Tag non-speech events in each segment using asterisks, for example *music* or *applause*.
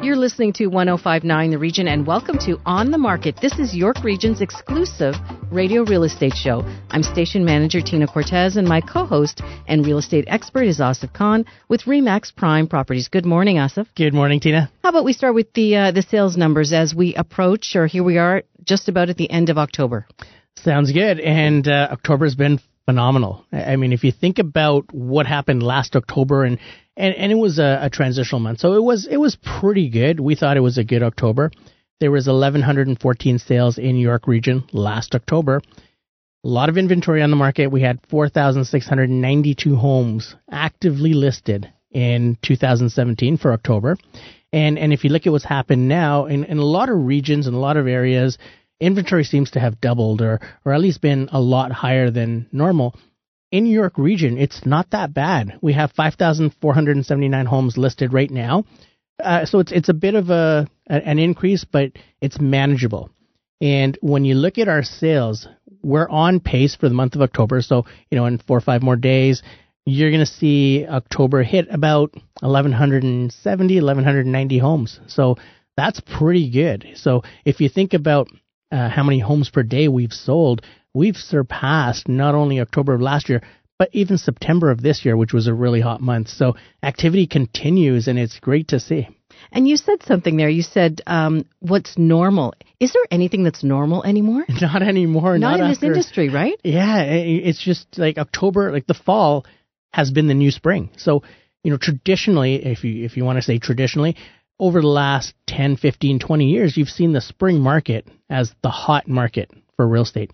You're listening to 1059 The Region and welcome to On the Market. This is York Region's exclusive radio real estate show. I'm station manager Tina Cortez and my co-host and real estate expert is Asif Khan with Remax Prime Properties. Good morning, Asif. Good morning, Tina. How about we start with the uh, the sales numbers as we approach or here we are just about at the end of October. Sounds good. And uh, October's been phenomenal. I mean, if you think about what happened last October and and, and it was a, a transitional month, so it was it was pretty good. We thought it was a good October. There was 1,114 sales in New York Region last October. A lot of inventory on the market. We had 4,692 homes actively listed in 2017 for October. And and if you look at what's happened now in, in a lot of regions and a lot of areas, inventory seems to have doubled or or at least been a lot higher than normal in New York region, it's not that bad. We have 5,479 homes listed right now. Uh, so it's it's a bit of a, an increase, but it's manageable. And when you look at our sales, we're on pace for the month of October. So you know, in four or five more days, you're going to see October hit about 1,170, 1,190 homes. So that's pretty good. So if you think about uh, how many homes per day we've sold, we've surpassed not only October of last year, but even September of this year, which was a really hot month. So activity continues, and it's great to see. And you said something there. You said um, what's normal. Is there anything that's normal anymore? *laughs* Not anymore. Not, not in after, this industry, right? Yeah, it's just like October, like the fall has been the new spring. So, you know, traditionally, if you if you want to say traditionally, over the last 10, 15, 20 years, you've seen the spring market as the hot market for real estate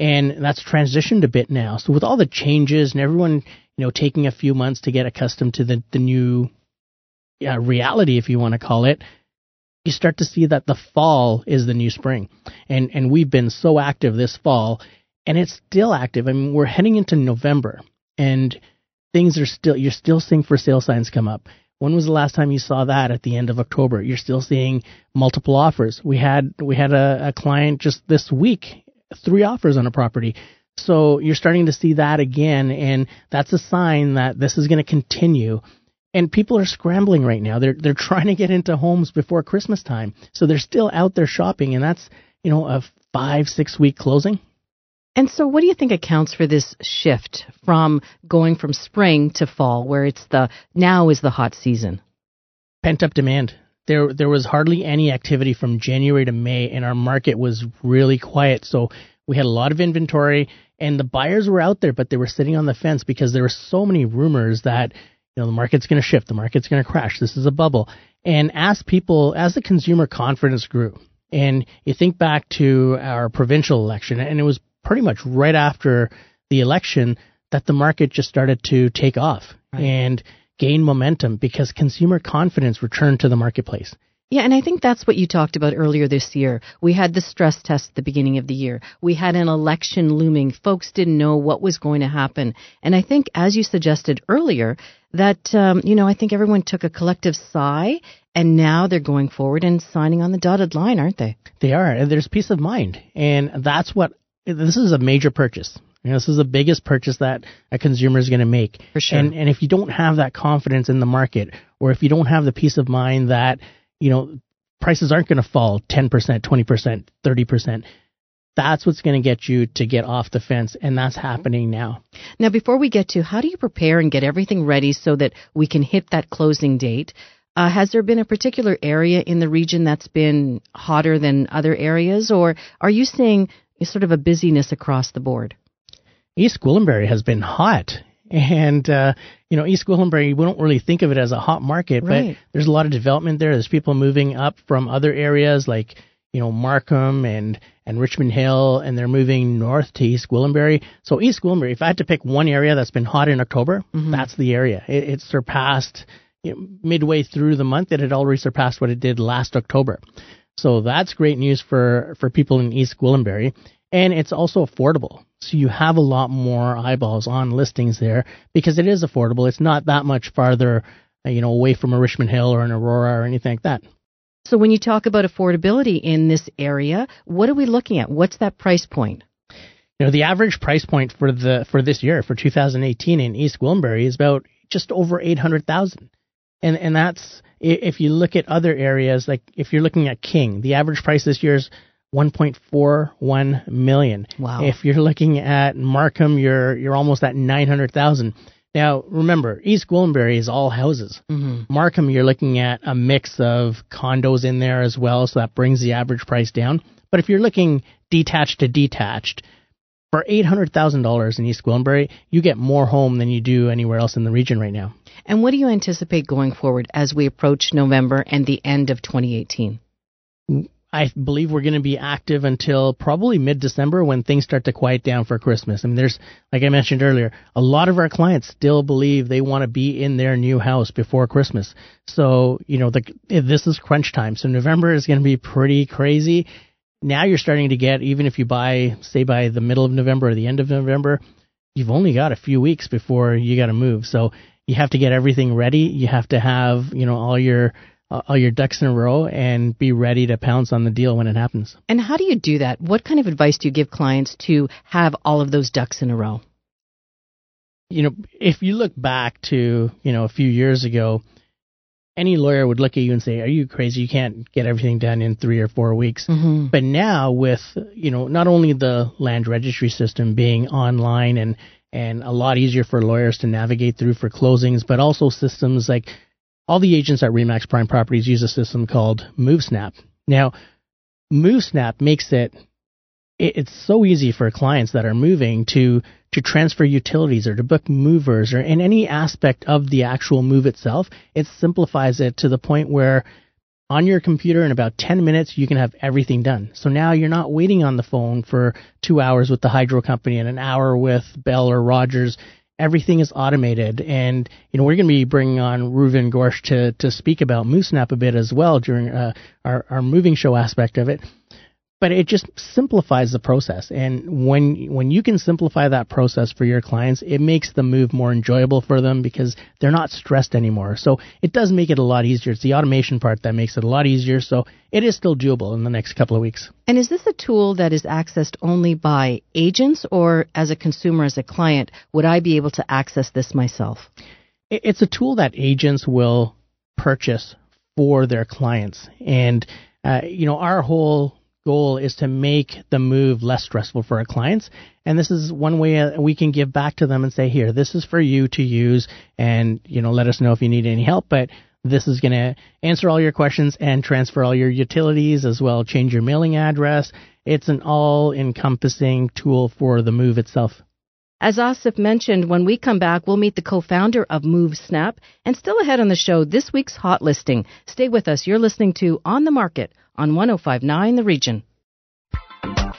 and that's transitioned a bit now. So with all the changes and everyone, you know, taking a few months to get accustomed to the the new yeah, reality, if you want to call it, you start to see that the fall is the new spring, and and we've been so active this fall, and it's still active. I mean, we're heading into November, and things are still you're still seeing for sale signs come up. When was the last time you saw that at the end of October? You're still seeing multiple offers. We had we had a, a client just this week three offers on a property. So you're starting to see that again, and that's a sign that this is going to continue. And people are scrambling right now. They're they're *laughs* trying to get into homes before Christmas time, so they're still out there shopping, and that's you know a five six week closing. And so, what do you think accounts for this shift from going from spring to fall, where it's the now is the hot season? Pent up demand there there was hardly any activity from January to May, and our market was really quiet. So we had a lot of inventory, and the buyers were out there, but they were sitting on the fence because there were so many rumors that you know the market's going to shift, the market's going to crash, this is a bubble. And as people, as the consumer confidence grew, and you think back to our provincial election, and it was pretty much right after the election that the market just started to take off. Right. And gain momentum because consumer confidence returned to the marketplace. Yeah, and I think that's what you talked about earlier this year. We had the stress test at the beginning of the year. We had an election looming. Folks didn't know what was going to happen. And I think, as you suggested earlier, that, um, you know, I think everyone took a collective sigh and now they're going forward and signing on the dotted line, aren't they? They are. And there's peace of mind. And that's what, this is a major purchase. You know, this is the biggest purchase that a consumer is going to make. For sure. And, and if you don't have that confidence in the market, or if you don't have the peace of mind that, you know, prices aren't going to fall 10%, 20%, 30%, that's what's going to get you to get off the fence, and that's happening now. Now, before we get to how do you prepare and get everything ready so that we can hit that closing date, uh, has there been a particular area in the region that's been hotter than other areas, or are you seeing sort of a busyness across the board? East Gwillimbury has been hot. And, uh, you know, East Gwillimbury, we don't really think of it as a hot market, right. but there's a lot of development there. There's people moving up from other areas like, you know, Markham and, and Richmond Hill, and they're moving north to East Gwillimbury. So East Gwillimbury, if I had to pick one area that's been hot in October, mm-hmm. that's the area. It, it surpassed, you know, midway through the month, it had already surpassed what it did last October. So that's great news for, for people in East Gwillimbury. And it's also affordable. So you have a lot more eyeballs on listings there because it is affordable. It's not that much farther, uh, you know, away from a Richmond Hill or an Aurora or anything like that. So when you talk about affordability in this area, what are we looking at? What's that price point? You know, the average price point for the for this year for 2018 in East Gwillimbury is about just over 800,000. And and that's if you look at other areas like if you're looking at King, the average price this year is 1.41 million. Wow. If you're looking at Markham, you're you're almost at 900,000. Now, remember, East Gwillimbury is all houses. Mm-hmm. Markham, you're looking at a mix of condos in there as well, so that brings the average price down. But if you're looking detached to detached, for $800,000 in East Gwillimbury, you get more home than you do anywhere else in the region right now. And what do you anticipate going forward as we approach November and the end of 2018? I believe we're going to be active until probably mid December when things start to quiet down for Christmas. I mean, there's, like I mentioned earlier, a lot of our clients still believe they want to be in their new house before Christmas. So, you know, the, this is crunch time. So November is going to be pretty crazy. Now you're starting to get, even if you buy, say, by the middle of November or the end of November, you've only got a few weeks before you got to move. So you have to get everything ready. You have to have, you know, all your uh, all your ducks in a row and be ready to pounce on the deal when it happens. And how do you do that? What kind of advice do you give clients to have all of those ducks in a row? You know, if you look back to, you know, a few years ago, any lawyer would look at you and say, "Are you crazy? You can't get everything done in 3 or 4 weeks." Mm-hmm. But now with, you know, not only the land registry system being online and and a lot easier for lawyers to navigate through for closings, but also systems like all the agents at Remax Prime Properties use a system called MoveSnap. Now, MoveSnap makes it it's so easy for clients that are moving to to transfer utilities or to book movers or in any aspect of the actual move itself. It simplifies it to the point where on your computer in about 10 minutes you can have everything done. So now you're not waiting on the phone for 2 hours with the hydro company and an hour with Bell or Rogers everything is automated. And you know, we're going to be bringing on Reuven Gorsht to to speak about MoveSnap a bit as well during uh, our our moving show aspect of it but it just simplifies the process. And when when you can simplify that process for your clients, it makes the move more enjoyable for them because they're not stressed anymore. So it does make it a lot easier. It's the automation part that makes it a lot easier. So it is still doable in the next couple of weeks. And is this a tool that is accessed only by agents or as a consumer as a client, would I be able to access this myself? It's a tool that agents will purchase for their clients. And uh, you know, our whole goal is to make the move less stressful for our clients. And this is one way uh, we can give back to them and say, here, this is for you to use and, you know, let us know if you need any help. But this is going to answer all your questions and transfer all your utilities as well, change your mailing address. It's an all encompassing tool for the move itself. As Asif mentioned, when we come back, we'll meet the co-founder of MoveSnap. And still ahead on the show, this week's hot listing. Stay with us. You're listening to On the Market on 1059 The Region.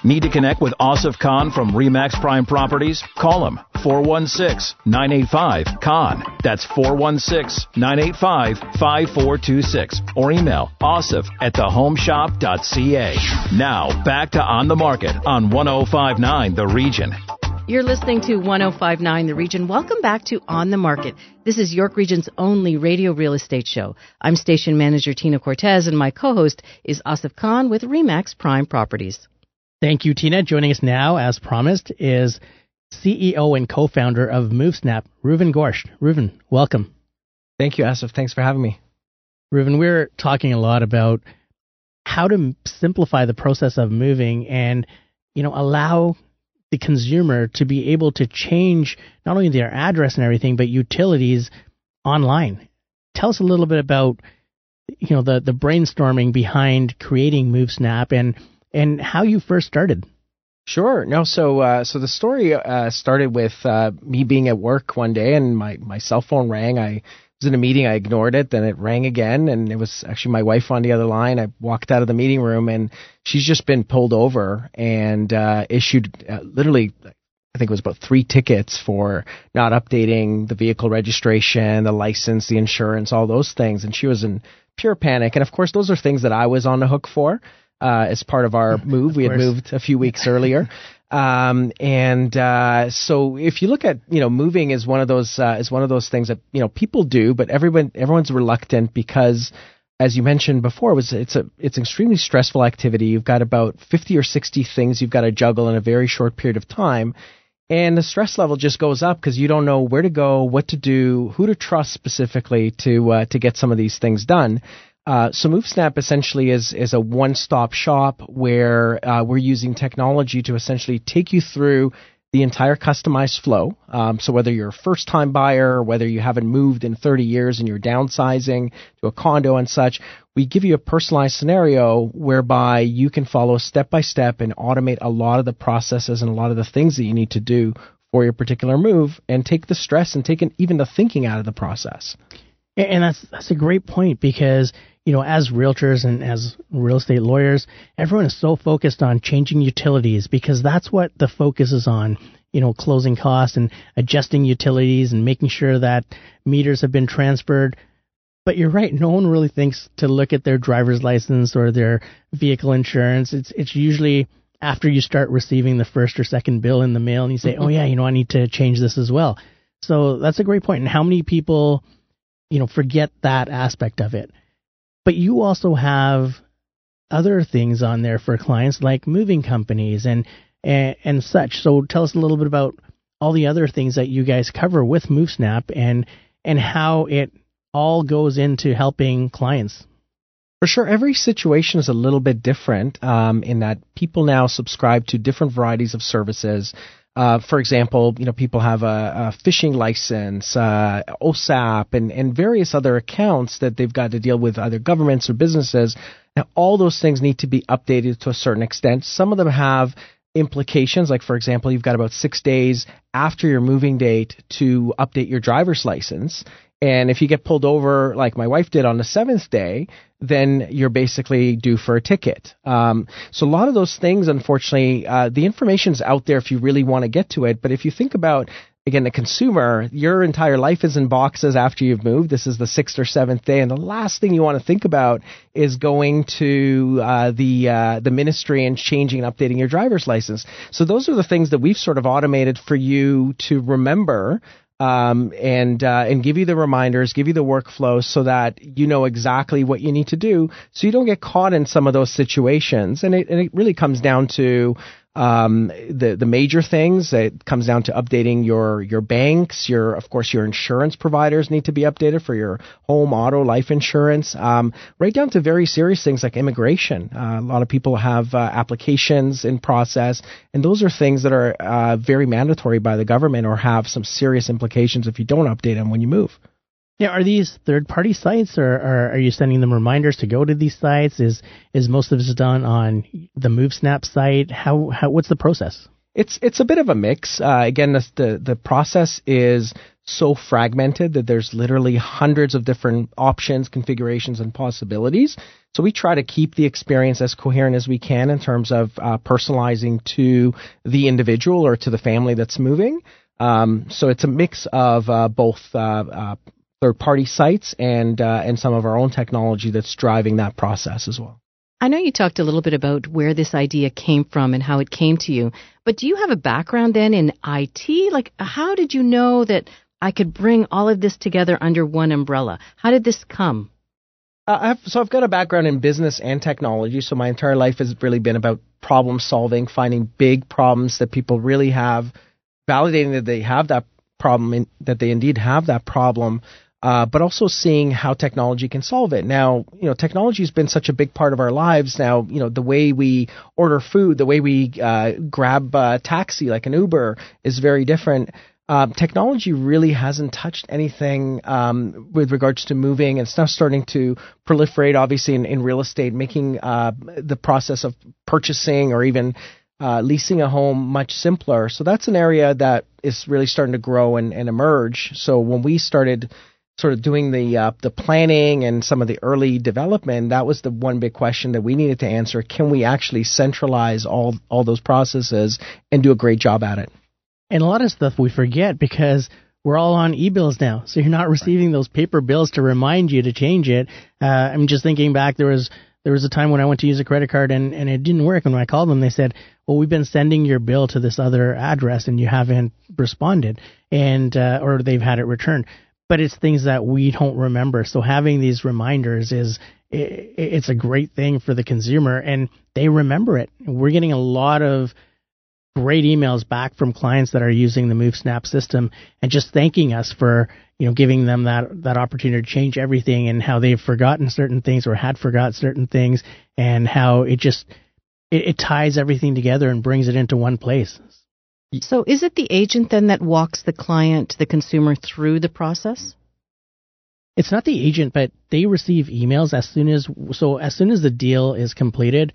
Need to connect with Asif Khan from Remax Prime Properties? Call him 416-985-KHAN. That's 416-985-5426. Or email asif at thehomeshop.ca. Now, back to On the Market on 1059 The Region. You're listening to 1059 The Region. Welcome back to On the Market. This is York Region's only radio real estate show. I'm station manager Tina Cortez, and my co host is Asif Khan with Remax Prime Properties. Thank you, Tina. Joining us now, as promised, is CEO and co founder of MoveSnap, Reuven Gorsht. Reuven, welcome. Thank you, Asif. Thanks for having me. Reuven, we're talking a lot about how to simplify the process of moving and you know allow the consumer to be able to change not only their address and everything, but utilities online. Tell us a little bit about you know the the brainstorming behind creating MoveSnap and and how you first started. Sure. No. So uh, so the story uh, started with uh, me being at work one day and my my cell phone rang. I was in a meeting. I ignored it. Then it rang again, and it was actually my wife on the other line. I walked out of the meeting room, and she's just been pulled over and uh, issued uh, literally. I think it was about three tickets for not updating the vehicle registration, the license, the insurance, all those things. And she was in pure panic. And of course, those are things that I was on the hook for uh, as part of our *laughs* move. Of we had moved a few weeks earlier. *laughs* Um, and uh, so if you look at you know moving is one of those uh, is one of those things that you know people do, but everyone everyone's reluctant because as you mentioned before, was it's a it's an extremely stressful activity. You've got about 50 or 60 things you've got to juggle in a very short period of time. And the stress level just goes up because you don't know where to go, what to do, who to trust specifically to uh, to get some of these things done. Uh, so MoveSnap essentially is is a one-stop shop where uh, we're using technology to essentially take you through the entire customized flow. Um, so whether you're a first-time buyer, whether you haven't moved in 30 years and you're downsizing to a condo and such, we give you a personalized scenario whereby you can follow step by step and automate a lot of the processes and a lot of the things that you need to do for your particular move, and take the stress and take even the thinking out of the process. And that's that's a great point because you know, as realtors and as real estate lawyers, everyone is so focused on changing utilities because that's what the focus is on. You know, closing costs and adjusting utilities and making sure that meters have been transferred. But you're right. No one really thinks to look at their driver's license or their vehicle insurance. It's it's usually after you start receiving the first or second bill in the mail and you say, mm-hmm. "Oh yeah, you know, I need to change this as well." So that's a great point. And how many people, you know, forget that aspect of it? But you also have other things on there for clients like moving companies and, and and such. So tell us a little bit about all the other things that you guys cover with MoveSnap and and how it all goes into helping clients. For sure, every situation is a little bit different um, in that people now subscribe to different varieties of services uh, for example, you know, people have a, a fishing license, uh, OSAP, and, and various other accounts that they've got to deal with either governments or businesses. Now, all those things need to be updated to a certain extent. Some of them have implications, like for example, you've got about six days after your moving date to update your driver's license. And if you get pulled over, like my wife did on the seventh day, then you're basically due for a ticket. Um, so a lot of those things, unfortunately, uh, the information's out there if you really want to get to it. But if you think about again, the consumer, your entire life is in boxes after you've moved. This is the sixth or seventh day, and the last thing you want to think about is going to uh, the uh, the ministry and changing and updating your driver's license. So those are the things that we've sort of automated for you to remember um, and uh, and give you the reminders, give you the workflow, so that you know exactly what you need to do, so you don't get caught in some of those situations. And it, and it really comes down to um, the the major things. It comes down to updating your your banks. Your of course your insurance providers need to be updated for your home, auto, life insurance. Um, right down to very serious things like immigration. Uh, a lot of people have uh, applications in process, and those are things that are uh, very mandatory by the government or have some serious implications if you don't update them when you move. Yeah, are these third-party sites, or, or, are you sending them reminders to go to these sites? Is is most of this done on the MoveSnap site? How, how what's the process? It's it's a bit of a mix. Uh, again, the, the the process is so fragmented that there's literally hundreds of different options, configurations, and possibilities. So we try to keep the experience as coherent as we can in terms of uh, personalizing to the individual or to the family that's moving. Um, so it's a mix of uh, both uh, uh third party sites and uh, and some of our own technology that's driving that process as well. I know you talked a little bit about where this idea came from and how it came to you, but do you have a background then in IT? Like, how did you know that I could bring all of this together under one umbrella? How did this come? Uh, I've, so I've got a background in business and technology. So my entire life has really been about problem solving, finding big problems that people really have, validating that they have that problem, in, that they indeed have that problem, uh, but also seeing how technology can solve it. Now, you know, technology has been such a big part of our lives. Now, you know, the way we order food, the way we uh, grab a taxi like an Uber is very different. Um, technology really hasn't touched anything um, with regards to moving and stuff starting to proliferate, obviously, in, in real estate, making uh, the process of purchasing or even uh, leasing a home much simpler. So that's an area that is really starting to grow and, and emerge. So when we started sort of doing the uh, the planning and some of the early development, that was the one big question that we needed to answer. Can we actually centralize all all those processes and do a great job at it? And a lot of stuff we forget because we're all on e-bills now, so you're not receiving those paper bills to remind you to change it. Uh, I'm just thinking back. There was there was a time when I went to use a credit card and, and it didn't work. And when I called them, they said, well, we've been sending your bill to this other address and you haven't responded, and uh, or they've had it returned. But it's things that we don't remember. So having these reminders is it, it's a great thing for the consumer, and they remember it. We're getting a lot of great emails back from clients that are using the MoveSnap system and just thanking us for you know giving them that that opportunity to change everything and how they've forgotten certain things or had forgot certain things and how it just it, it ties everything together and brings it into one place. So is it the agent then that walks the client, the consumer through the process? It's not the agent, but they receive emails as soon as so as soon as the deal is completed,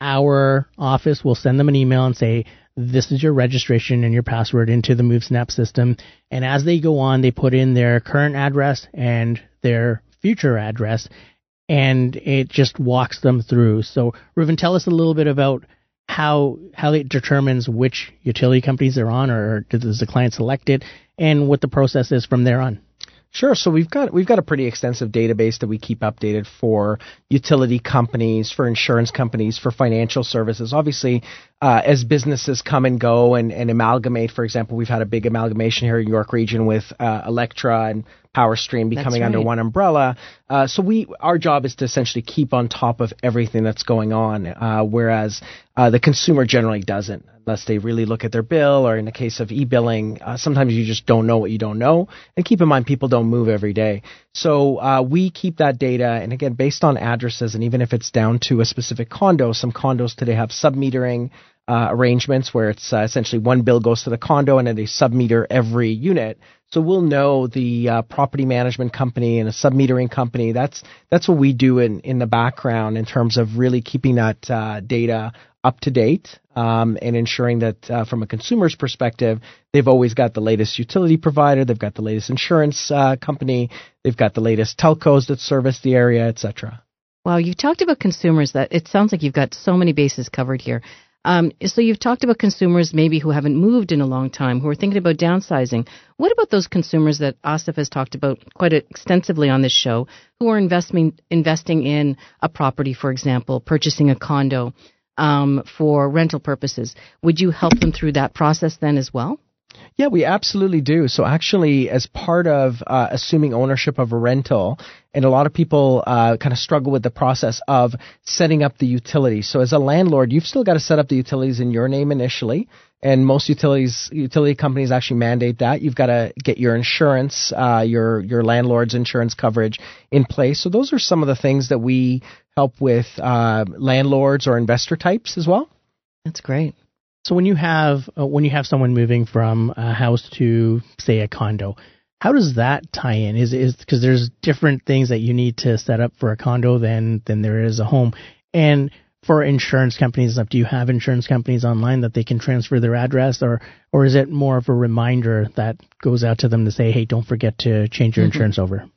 our office will send them an email and say this is your registration and your password into the MoveSnap system. And as they go on, they put in their current address and their future address, and it just walks them through. So, Reuven, tell us a little bit about how how it determines which utility companies they're on, or does the client select it, and what the process is from there on. Sure. So we've got we've got a pretty extensive database that we keep updated for utility companies, for insurance companies, for financial services. Obviously, uh, as businesses come and go and, and amalgamate, for example, we've had a big amalgamation here in York Region with uh, Alectra and PowerStream becoming right. under one umbrella. Uh, so we our job is to essentially keep on top of everything that's going on, uh, whereas uh, the consumer generally doesn't unless they really look at their bill or in the case of e-billing, uh, sometimes you just don't know what you don't know. And keep in mind, people don't move every day. So uh, we keep that data, and again, based on addresses, and even if it's down to a specific condo, some condos today have submetering uh, arrangements where it's uh, essentially one bill goes to the condo and then they submeter every unit. So we'll know the uh, property management company and a submetering company. That's that's what we do in in the background in terms of really keeping that uh, data up to date um, and ensuring that uh, from a consumer's perspective, they've always got the latest utility provider, they've got the latest insurance uh, company, they've got the latest telcos that service the area, etc. Wow, you talked about consumers. That it sounds like you've got so many bases covered here. Um, so you've talked about consumers maybe who haven't moved in a long time, who are thinking about downsizing. What about those consumers that Asif has talked about quite extensively on this show, who are investing investing in a property, for example, purchasing a condo um, for rental purposes? Would you help them through that process then as well? Yeah, we absolutely do. So actually, as part of uh, assuming ownership of a rental, and a lot of people uh, kind of struggle with the process of setting up the utilities. So as a landlord, you've still got to set up the utilities in your name initially, and most utilities utility companies actually mandate that. You've got to get your insurance, uh, your your landlord's insurance coverage in place. So those are some of the things that we help with uh, landlords or investor types as well. That's great. So when you have uh, when you have someone moving from a house to say a condo, how does that tie in? Is is because there's different things that you need to set up for a condo than than there is a home, and for insurance companies do you have insurance companies online that they can transfer their address or or is it more of a reminder that goes out to them to say hey don't forget to change your mm-hmm. insurance over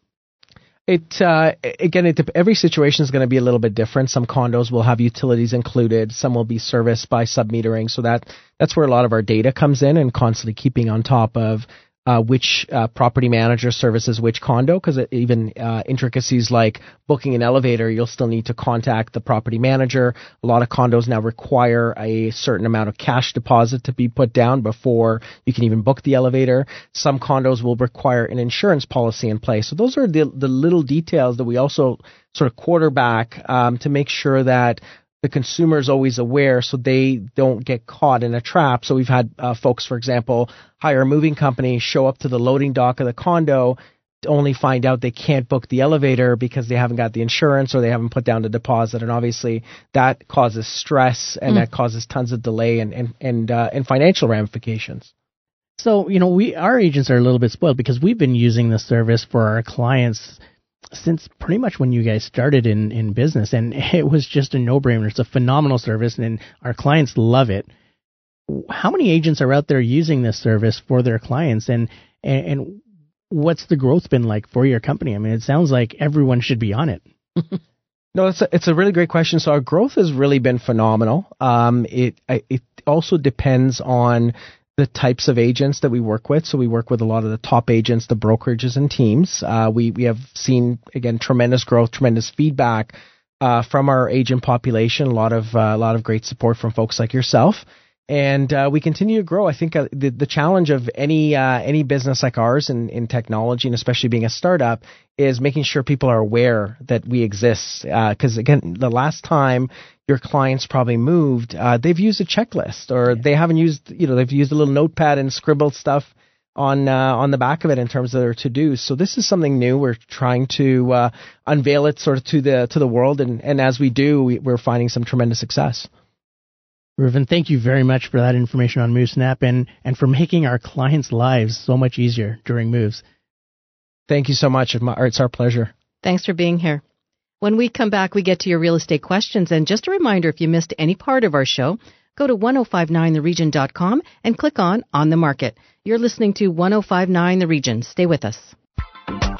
it uh, again, it, every situation is going to be a little bit different. Some condos will have utilities included. Some will be serviced by submetering. So that that's where a lot of our data comes in, and constantly keeping on top of uh, which uh, property manager services which condo, because even uh, intricacies like booking an elevator, you'll still need to contact the property manager. A lot of condos now require a certain amount of cash deposit to be put down before you can even book the elevator. Some condos will require an insurance policy in place. So those are the, the little details that we also sort of quarterback um, to make sure that the consumer is always aware so they don't get caught in a trap. So we've had uh, folks, for example, hire a moving company, show up to the loading dock of the condo, only find out they can't book the elevator because they haven't got the insurance or they haven't put down the deposit. And obviously that causes stress and mm. that causes tons of delay and, and, and, uh, and financial ramifications. So, you know, we, our agents are a little bit spoiled because we've been using the service for our clients since pretty much when you guys started in, in business, and *laughs* it was just a no brainer. It's a phenomenal service, and our clients love it. How many agents are out there using this service for their clients, and, and, and what's the growth been like for your company? I mean, it sounds like everyone should be on it. *laughs* No, it's a, it's a really great question. So our growth has really been phenomenal. Um, it it also depends on the types of agents that we work with. So we work with a lot of the top agents, the brokerages and teams. Uh, we we have seen again tremendous growth, tremendous feedback uh, from our agent population. A lot of uh, a lot of great support from folks like yourself. And uh, we continue to grow. I think uh, the the challenge of any uh, any business like ours in, in technology, and especially being a startup, is making sure people are aware that we exist. Because uh, again, the last time your clients probably moved, uh, they've used a checklist, or yeah. they haven't used you know they've used a little notepad and scribbled stuff on uh, on the back of it in terms of their to dos. So this is something new. We're trying to unveil it sort of to the to the world, and, and as we do, we, we're finding some tremendous success. Reuven, thank you very much for that information on MoveSnap and, and for making our clients' lives so much easier during moves. Thank you so much. It's our pleasure. Thanks for being here. When we come back, we get to your real estate questions. And just a reminder if you missed any part of our show, go to 1059theregion.com and click on On the Market. You're listening to 1059 The Region. Stay with us.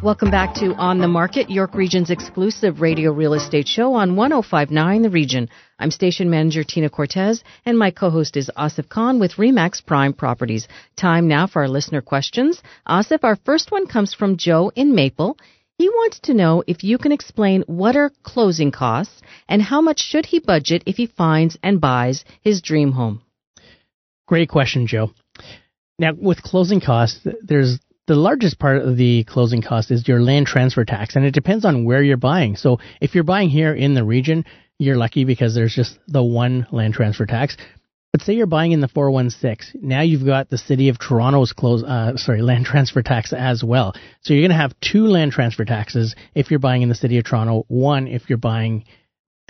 Welcome back to On the Market, York Region's exclusive radio real estate show on 1059 The Region. I'm station manager Tina Cortez, and my co-host is Asif Khan with Remax Prime Properties. Time now for our listener questions. Asif, our first one comes from Joe in Maple. He wants to know if you can explain what are closing costs and how much should he budget if he finds and buys his dream home. Great question, Joe. Now, with closing costs, there's the largest part of the closing cost is your land transfer tax, and it depends on where you're buying. So if you're buying here in the region, you're lucky because there's just the one land transfer tax. But say you're buying in the 416, now you've got the city of Toronto's close, uh, sorry, *laughs* land transfer tax as well. So you're going to have two land transfer taxes if you're buying in the city of Toronto, one if you're buying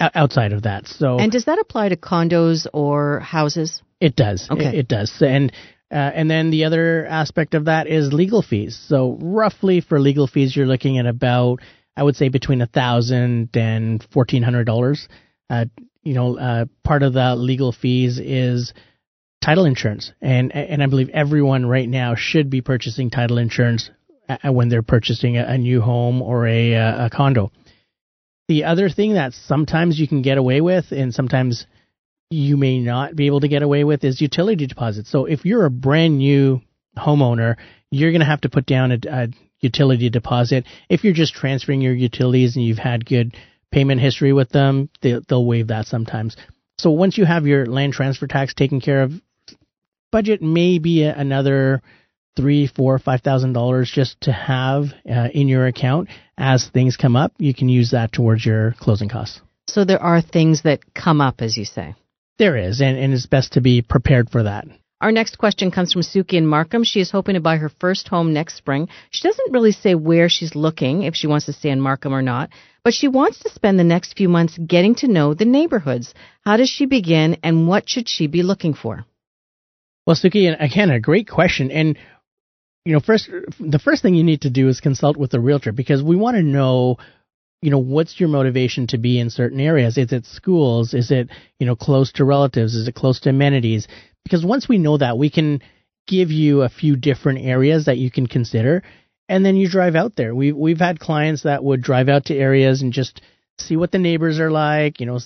outside of that. So and does that apply to condos or houses? It does. Okay. It, it does. And uh, and then the other aspect of that is legal fees. So roughly for legal fees, you're looking at about, I would say, between a thousand and fourteen hundred dollars. Uh, you know, uh, part of the legal fees is title insurance, and and I believe everyone right now should be purchasing title insurance uh, when they're purchasing a, a new home or a, uh, a condo. The other thing that sometimes you can get away with, and sometimes you may not be able to get away with is utility deposits. So if you're a brand new homeowner, you're going to have to put down a, a utility deposit. If you're just transferring your utilities and you've had good payment history with them, they, they'll waive that sometimes. So once you have your land transfer tax taken care of, budget may be another three, four, five thousand dollars just to have uh, in your account as things come up. You can use that towards your closing costs. So there are things that come up, as you say. There is, and, and it's best to be prepared for that. Our next question comes from Suki in Markham. She is hoping to buy her first home next spring. She doesn't really say where she's looking, if she wants to stay in Markham or not, but she wants to spend the next few months getting to know the neighborhoods. How does she begin, and what should she be looking for? Well, Suki, again, a great question. And, you know, first, the first thing you need to do is consult with a realtor because we want to know you know, what's your motivation to be in certain areas? Is it schools? Is it, you know, close to relatives? Is it close to amenities? Because once we know that, we can give you a few different areas that you can consider. And then you drive out there. We've, we've had clients that would drive out to areas and just see what the neighbors are like, you know,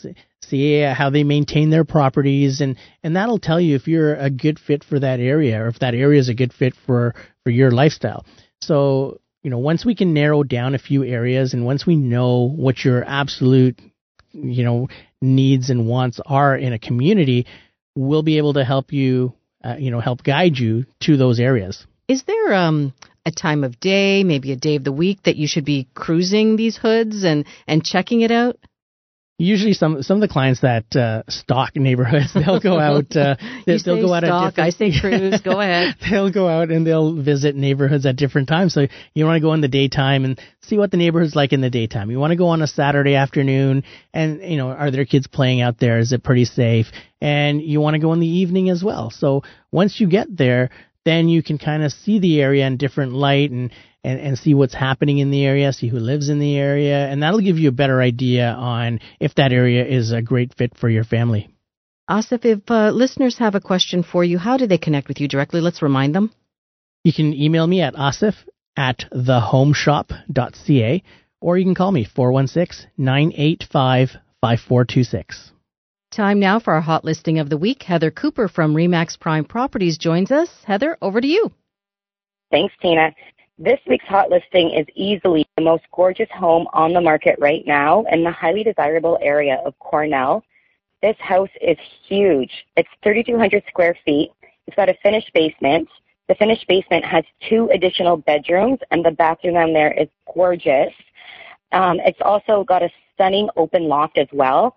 see how they maintain their properties. And, and that'll tell you if you're a good fit for that area or if that area is a good fit for, for your lifestyle. So you know, once we can narrow down a few areas and once we know what your absolute, you know, needs and wants are in a community, we'll be able to help you, uh, you know, help guide you to those areas. Is there um, a time of day, maybe a day of the week that you should be cruising these hoods and, and checking it out? Usually some some of the clients that uh, stalk neighborhoods *laughs* they'll go out uh, *laughs* they, will go out different, I say cruise. Go *laughs* ahead. They'll go out and they'll visit neighborhoods at different times. So you want to go in the daytime and see what the neighborhood's like in the daytime. You want to go on a Saturday afternoon and you know are there kids playing out there? Is it pretty safe? And you want to go in the evening as well. So once you get there then you can kind of see the area in different light and and, and see what's happening in the area, see who lives in the area, and that'll give you a better idea on if that area is a great fit for your family. Asif, if uh, listeners have a question for you, how do they connect with you directly? Let's remind them. You can email me at asif at thehomeshop.ca or you can call me 416 985 5426. Time now for our hot listing of the week. Heather Cooper from Remax Prime Properties joins us. Heather, over to you. Thanks, Tina. This week's hot listing is easily the most gorgeous home on the market right now in the highly desirable area of Cornell. This house is huge. It's 3,200 square feet. It's got a finished basement. The finished basement has two additional bedrooms, and the bathroom down there is gorgeous. Um, it's also got a stunning open loft as well.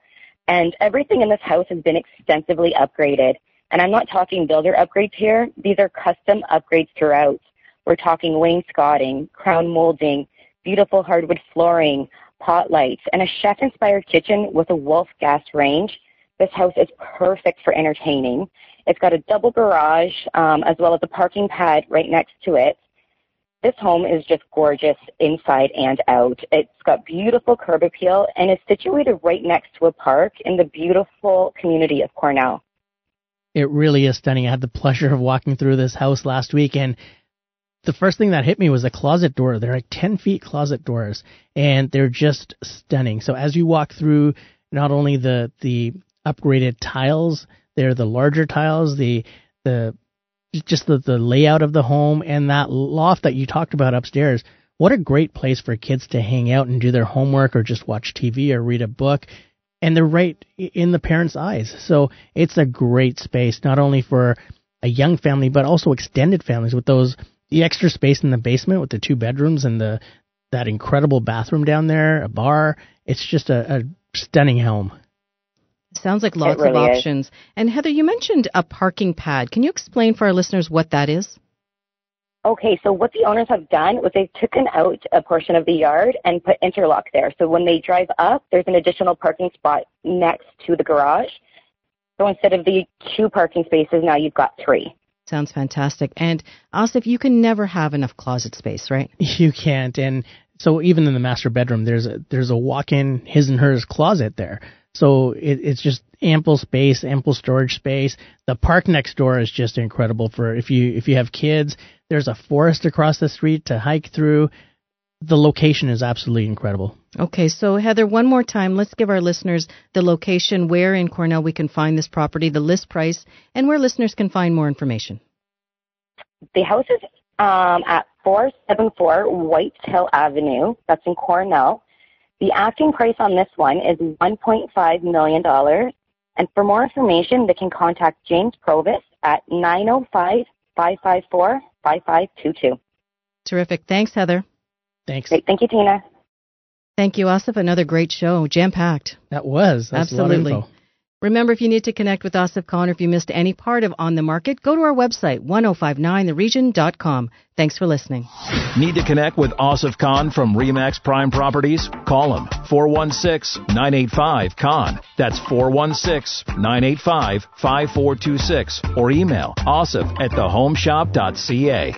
And everything in this house has been extensively upgraded. And I'm not talking builder upgrades here. These are custom upgrades throughout. We're talking wainscoting, crown molding, beautiful hardwood flooring, pot lights, and a chef-inspired kitchen with a Wolf gas range. This house is perfect for entertaining. It's got a double garage um, as well as a parking pad right next to it. This home is just gorgeous inside and out. It's got beautiful curb appeal and is situated right next to a park in the beautiful community of Cornell. It really is stunning. I had the pleasure of walking through this house last week and the first thing that hit me was a closet door. They're like 10 feet closet doors and they're just stunning. So as you walk through not only the, the upgraded tiles, they're the larger tiles, the, the just the, the layout of the home and that loft that you talked about upstairs. What a great place for kids to hang out and do their homework or just watch TV or read a book. And they're right in the parents' eyes. So it's a great space, not only for a young family, but also extended families with those, the extra space in the basement with the two bedrooms and the, that incredible bathroom down there, a bar. It's just a, a stunning home. Sounds like lots really of options. Is. And Heather, you mentioned a parking pad. Can you explain for our listeners what that is? Okay, so what the owners have done was they've taken out a portion of the yard and put interlock there. So when they drive up, there's an additional parking spot next to the garage. So instead of the two parking spaces, now you've got three. Sounds fantastic. And Asif, you can never have enough closet space, right? *laughs* You can't. And so even in the master bedroom, there's a there's a walk-in his and hers closet there. So it, it's just ample space, ample storage space. The park next door is just incredible for if you if you have kids. There's a forest across the street to hike through. The location is absolutely incredible. Okay, so Heather, one more time, let's give our listeners the location where in Cornell we can find this property, the list price, and where listeners can find more information. The house is um, at 474 White Hill Avenue. That's in Cornell. The asking price on this one is $1.5 million. And for more information, they can contact James Provis at 905 554 5522. Terrific. Thanks, Heather. Thanks. Great. Thank you, Tina. Thank you, Asif. Another great show, jam packed. That was. That's Absolutely. Remember, if you need to connect with Asif Khan or if you missed any part of On the Market, go to our website, 1059theregion.com. Thanks for listening. Need to connect with Asif Khan from Remax Prime Properties? Call him 416-985-KHAN. That's 416-985-5426 or email asif at thehomeshop.ca.